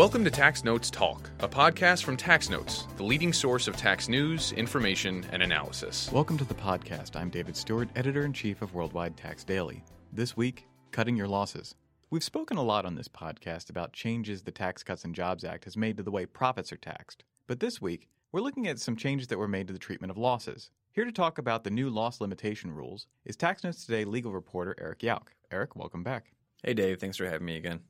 Welcome to Tax Notes Talk, a podcast from Tax Notes, the leading source of tax news, information, and analysis. Welcome to the podcast. I'm David Stewart, editor in chief of Worldwide Tax Daily. This week, cutting your losses. We've spoken a lot on this podcast about changes the Tax Cuts and Jobs Act has made to the way profits are taxed. But this week, we're looking at some changes that were made to the treatment of losses. Here to talk about the new loss limitation rules is Tax Notes Today legal reporter Eric Yauch. Eric, welcome back. Hey, Dave. Thanks for having me again.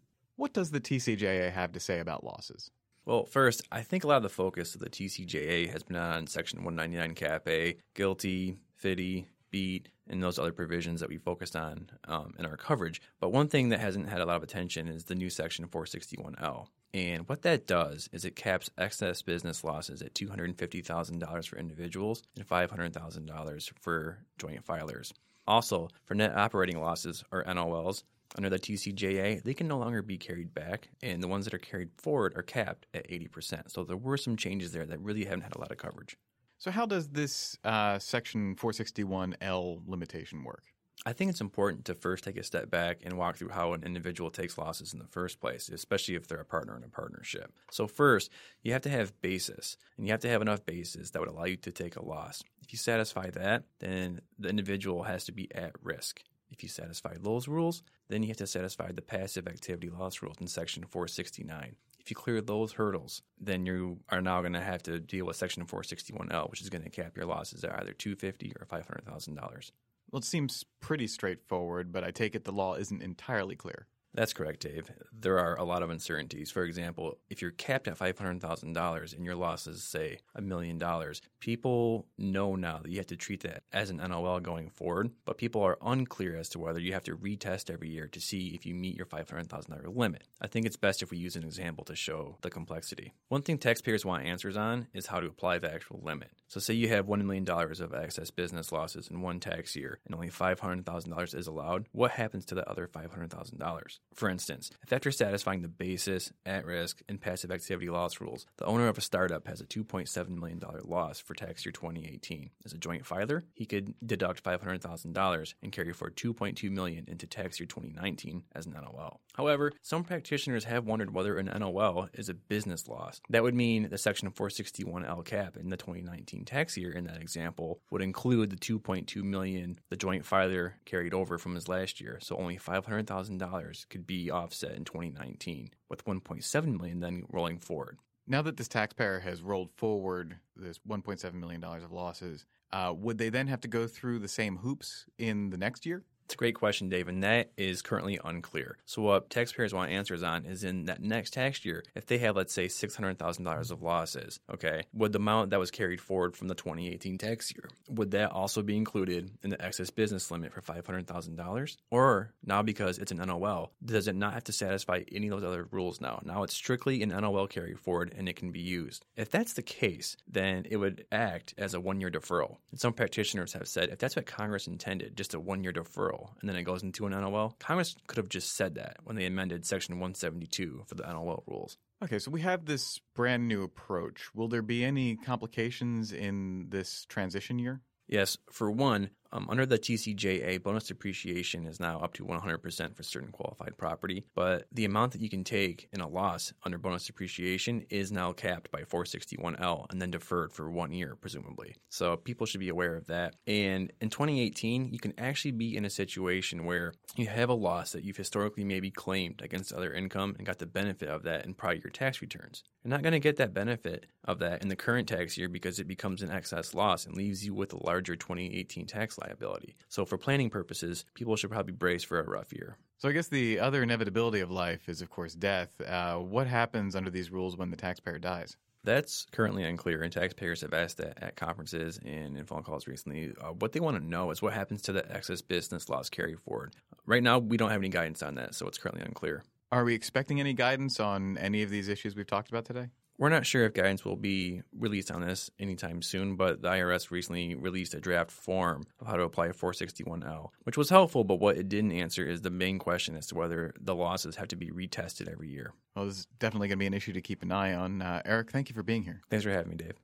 What does the TCJA have to say about losses? Well, first, I think a lot of the focus of the TCJA has been on Section 199 Cap A, GILTI, FDII, BEAT, and those other provisions that we focused on um, in our coverage. But one thing that hasn't had a lot of attention is the new Section 461L. And what that does is it caps excess business losses at $250,000 for individuals and $500,000 for joint filers. Also, for net operating losses, or NOLs, under the TCJA, they can no longer be carried back, and the ones that are carried forward are capped at 80%. So there were some changes there that really haven't had a lot of coverage. So, how does this uh, Section 461L limitation work? I think it's important to first take a step back and walk through how an individual takes losses in the first place, especially if they're a partner in a partnership. So, first, you have to have basis, and you have to have enough basis that would allow you to take a loss. If you satisfy that, then the individual has to be at risk. If you satisfy those rules, then you have to satisfy the passive activity loss rules in Section 469. If you clear those hurdles, then you are now going to have to deal with Section 461L, which is going to cap your losses at either 250 or $500,000. Well, it seems pretty straightforward, but I take it the law isn't entirely clear. That's correct, Dave. There are a lot of uncertainties. For example, if you're capped at $500,000 and your losses, say, a million dollars, people know now that you have to treat that as an NOL going forward, but people are unclear as to whether you have to retest every year to see if you meet your $500,000 limit. I think it's best if we use an example to show the complexity. One thing taxpayers want answers on is how to apply the actual limit. So, say you have $1 million of excess business losses in one tax year and only $500,000 is allowed, what happens to the other $500,000? For instance, if after satisfying the basis, at risk, and passive activity loss rules, the owner of a startup has a $2.7 million loss for tax year 2018, as a joint filer, he could deduct $500,000 and carry forward 2.2 million into tax year 2019 as an NOL. However, some practitioners have wondered whether an NOL is a business loss. That would mean the Section 461L cap in the 2019 tax year in that example would include the 2.2 million the joint filer carried over from his last year, so only $500,000 could be offset in 2019, with 1.7 million then rolling forward. Now that this taxpayer has rolled forward this 1.7 million dollars of losses, uh, would they then have to go through the same hoops in the next year? It's a great question, Dave, and that is currently unclear. So, what taxpayers want answers on is in that next tax year, if they have, let's say, $600,000 of losses, okay, would the amount that was carried forward from the 2018 tax year, would that also be included in the excess business limit for $500,000? Or now, because it's an NOL, does it not have to satisfy any of those other rules now? Now it's strictly an NOL carry forward and it can be used. If that's the case, then it would act as a one year deferral. And some practitioners have said if that's what Congress intended, just a one year deferral, and then it goes into an NOL. Congress could have just said that when they amended Section 172 for the NOL rules. Okay, so we have this brand new approach. Will there be any complications in this transition year? Yes, for one, um, under the TCJA, bonus depreciation is now up to 100% for certain qualified property, but the amount that you can take in a loss under bonus depreciation is now capped by 461L and then deferred for one year, presumably. So people should be aware of that. And in 2018, you can actually be in a situation where you have a loss that you've historically maybe claimed against other income and got the benefit of that in prior year tax returns. You're not going to get that benefit of that in the current tax year because it becomes an excess loss and leaves you with a larger 2018 tax liability. So, for planning purposes, people should probably brace for a rough year. So, I guess the other inevitability of life is, of course, death. Uh, what happens under these rules when the taxpayer dies? That's currently unclear, and taxpayers have asked that at conferences and in phone calls recently. Uh, what they want to know is what happens to the excess business loss carry forward. Right now, we don't have any guidance on that, so it's currently unclear. Are we expecting any guidance on any of these issues we've talked about today? We're not sure if guidance will be released on this anytime soon, but the IRS recently released a draft form of how to apply 461L, which was helpful, but what it didn't answer is the main question as to whether the losses have to be retested every year. Well, this is definitely going to be an issue to keep an eye on. Uh, Eric, thank you for being here. Thanks for having me, Dave.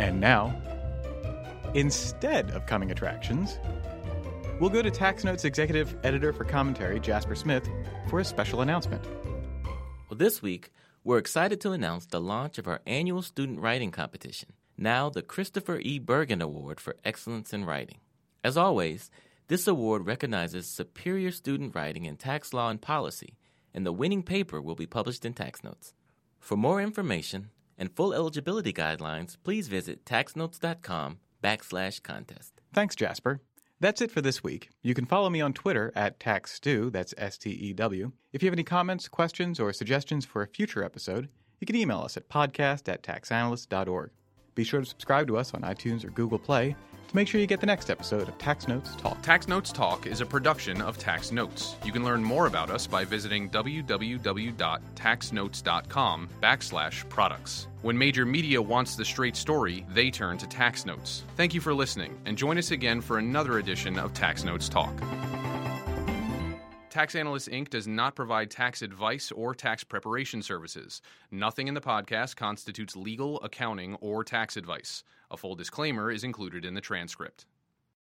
And now, instead of coming attractions, we'll go to Tax Notes executive editor for commentary, Jasper Smith, for a special announcement. Well, this week, we're excited to announce the launch of our annual student writing competition, now the Christopher E. Bergin Award for Excellence in Writing. As always, this award recognizes superior student writing in tax law and policy, and the winning paper will be published in Tax Notes. For more information and full eligibility guidelines, please visit taxnotes.com backslash contest. Thanks, Jasper. That's it for this week. You can follow me on Twitter at TaxStew, that's S T E W. If you have any comments, questions, or suggestions for a future episode, you can email us at podcast at taxanalyst.org. Be sure to subscribe to us on iTunes or Google Play make sure you get the next episode of Tax Notes Talk. Tax Notes Talk is a production of Tax Notes. You can learn more about us by visiting www.taxnotes.com backslash products. When major media wants the straight story, they turn to Tax Notes. Thank you for listening, and join us again for another edition of Tax Notes Talk. Tax Analyst Inc. does not provide tax advice or tax preparation services. Nothing in the podcast constitutes legal, accounting, or tax advice. A full disclaimer is included in the transcript.